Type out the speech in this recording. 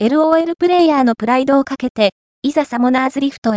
LOL プレイヤーのプライドをかけて、いざサモナーズリフトへ。